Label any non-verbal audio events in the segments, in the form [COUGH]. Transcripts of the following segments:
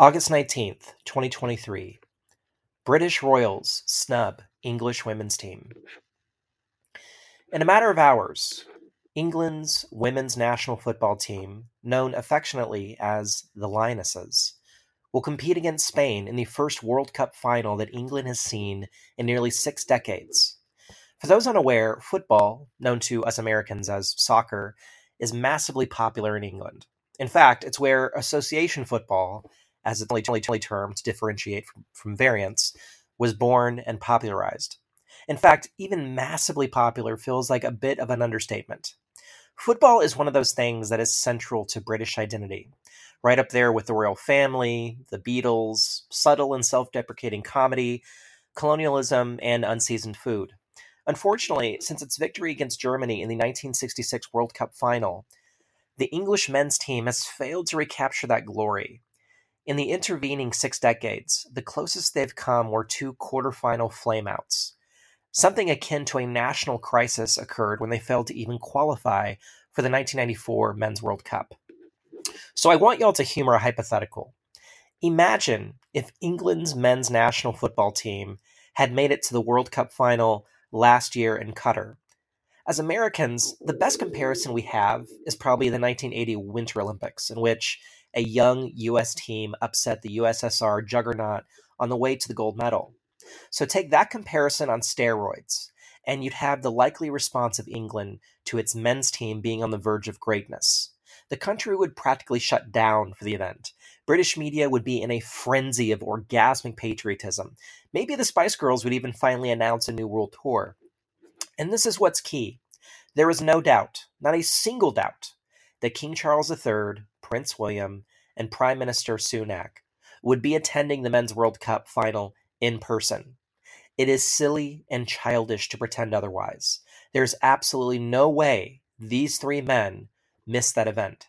August 19th, 2023. British Royals snub English women's team. In a matter of hours, England's women's national football team, known affectionately as the Lionesses, will compete against Spain in the first World Cup final that England has seen in nearly six decades. For those unaware, football, known to us Americans as soccer, is massively popular in England. In fact, it's where association football as its only term to differentiate from, from variants, was born and popularized. In fact, even massively popular feels like a bit of an understatement. Football is one of those things that is central to British identity, right up there with the royal family, the Beatles, subtle and self deprecating comedy, colonialism, and unseasoned food. Unfortunately, since its victory against Germany in the 1966 World Cup final, the English men's team has failed to recapture that glory, in the intervening six decades, the closest they've come were two quarterfinal flameouts. Something akin to a national crisis occurred when they failed to even qualify for the 1994 Men's World Cup. So I want y'all to humor a hypothetical. Imagine if England's men's national football team had made it to the World Cup final last year in Qatar. As Americans, the best comparison we have is probably the 1980 Winter Olympics, in which a young U.S. team upset the USSR juggernaut on the way to the gold medal. So take that comparison on steroids, and you'd have the likely response of England to its men's team being on the verge of greatness. The country would practically shut down for the event. British media would be in a frenzy of orgasmic patriotism. Maybe the Spice Girls would even finally announce a new world tour. And this is what's key. There is no doubt, not a single doubt, that King Charles III, Prince William, and Prime Minister Sunak would be attending the Men's World Cup final in person. It is silly and childish to pretend otherwise. There's absolutely no way these three men missed that event.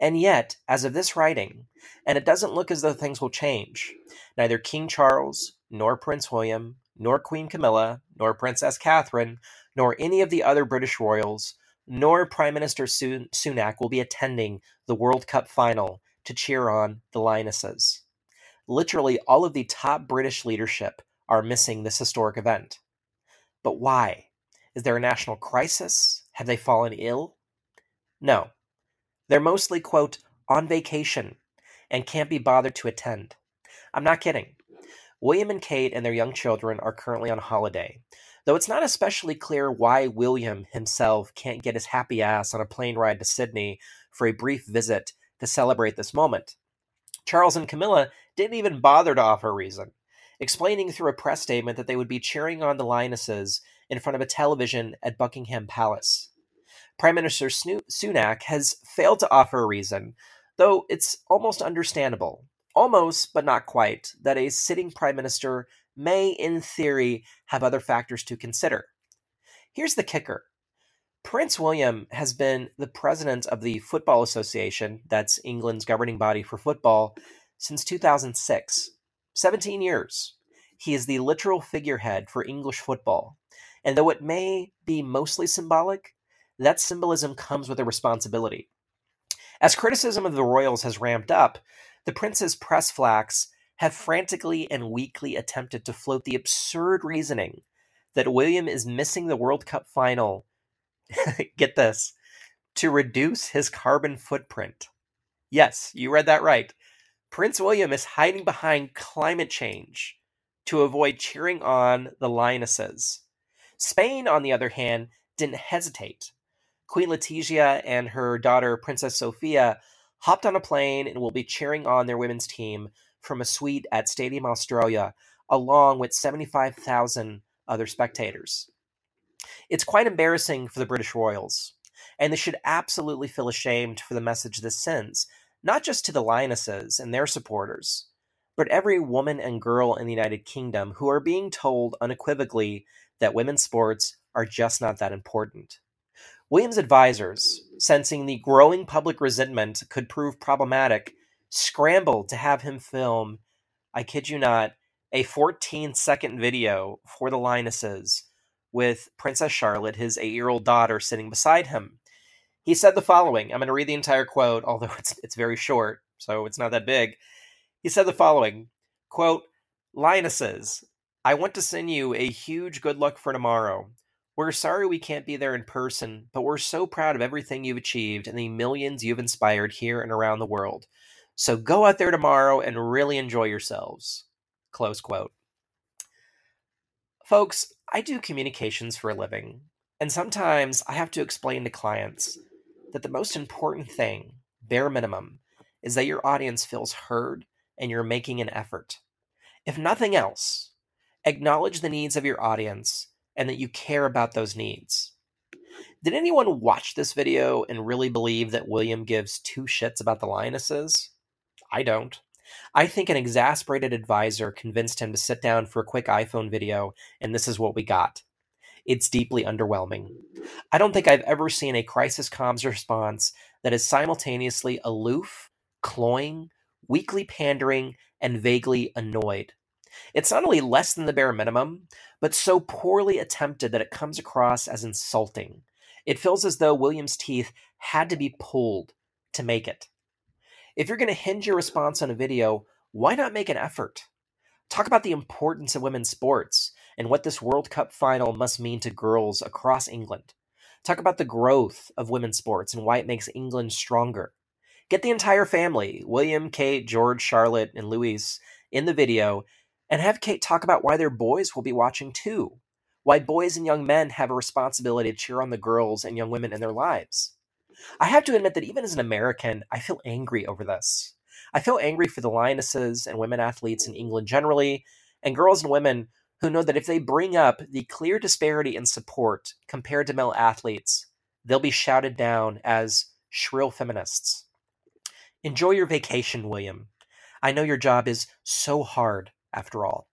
And yet, as of this writing, and it doesn't look as though things will change, neither King Charles, nor Prince William, nor Queen Camilla, nor Princess Catherine, nor any of the other British royals nor Prime Minister Sunak will be attending the World Cup final to cheer on the Lionesses. Literally, all of the top British leadership are missing this historic event. But why? Is there a national crisis? Have they fallen ill? No. They're mostly, quote, on vacation and can't be bothered to attend. I'm not kidding. William and Kate and their young children are currently on holiday, though it's not especially clear why William himself can't get his happy ass on a plane ride to Sydney for a brief visit to celebrate this moment. Charles and Camilla didn't even bother to offer a reason, explaining through a press statement that they would be cheering on the Lionesses in front of a television at Buckingham Palace. Prime Minister Sunak has failed to offer a reason, though it's almost understandable, almost but not quite, that a sitting prime minister may, in theory, have other factors to consider. Here's the kicker Prince William has been the president of the Football Association, that's England's governing body for football, since 2006. 17 years. He is the literal figurehead for English football. And though it may be mostly symbolic, that symbolism comes with a responsibility. As criticism of the royals has ramped up, the prince's press flacks have frantically and weakly attempted to float the absurd reasoning that William is missing the World Cup final, [LAUGHS] get this, to reduce his carbon footprint. Yes, you read that right. Prince William is hiding behind climate change to avoid cheering on the Lionesses. Spain, on the other hand, didn't hesitate. Queen Letizia and her daughter, Princess Sophia, hopped on a plane and will be cheering on their women's team from a suite at Stadium Australia, along with 75,000 other spectators. It's quite embarrassing for the British Royals, and they should absolutely feel ashamed for the message this sends, not just to the Lionesses and their supporters, but every woman and girl in the United Kingdom who are being told unequivocally that women's sports are just not that important. Williams' advisors, sensing the growing public resentment could prove problematic, scrambled to have him film, I kid you not, a 14 second video for the Lionesses with Princess Charlotte, his eight year old daughter, sitting beside him. He said the following I'm going to read the entire quote, although it's, it's very short, so it's not that big. He said the following quote, Lionesses, I want to send you a huge good luck for tomorrow. We're sorry we can't be there in person, but we're so proud of everything you've achieved and the millions you've inspired here and around the world. So go out there tomorrow and really enjoy yourselves. Close quote. Folks, I do communications for a living, and sometimes I have to explain to clients that the most important thing, bare minimum, is that your audience feels heard and you're making an effort. If nothing else, acknowledge the needs of your audience and that you care about those needs. Did anyone watch this video and really believe that William gives two shits about the lionesses? I don't. I think an exasperated advisor convinced him to sit down for a quick iPhone video, and this is what we got. It's deeply underwhelming. I don't think I've ever seen a crisis comms response that is simultaneously aloof, cloying, weakly pandering, and vaguely annoyed. It's not only less than the bare minimum, but so poorly attempted that it comes across as insulting. It feels as though William's teeth had to be pulled to make it. If you're going to hinge your response on a video, why not make an effort? Talk about the importance of women's sports and what this World Cup final must mean to girls across England. Talk about the growth of women's sports and why it makes England stronger. Get the entire family, William, Kate, George, Charlotte, and Louise, in the video and have Kate talk about why their boys will be watching too. Why boys and young men have a responsibility to cheer on the girls and young women in their lives. I have to admit that even as an American, I feel angry over this. I feel angry for the lionesses and women athletes in England generally, and girls and women who know that if they bring up the clear disparity in support compared to male athletes, they'll be shouted down as shrill feminists. Enjoy your vacation, William. I know your job is so hard after all.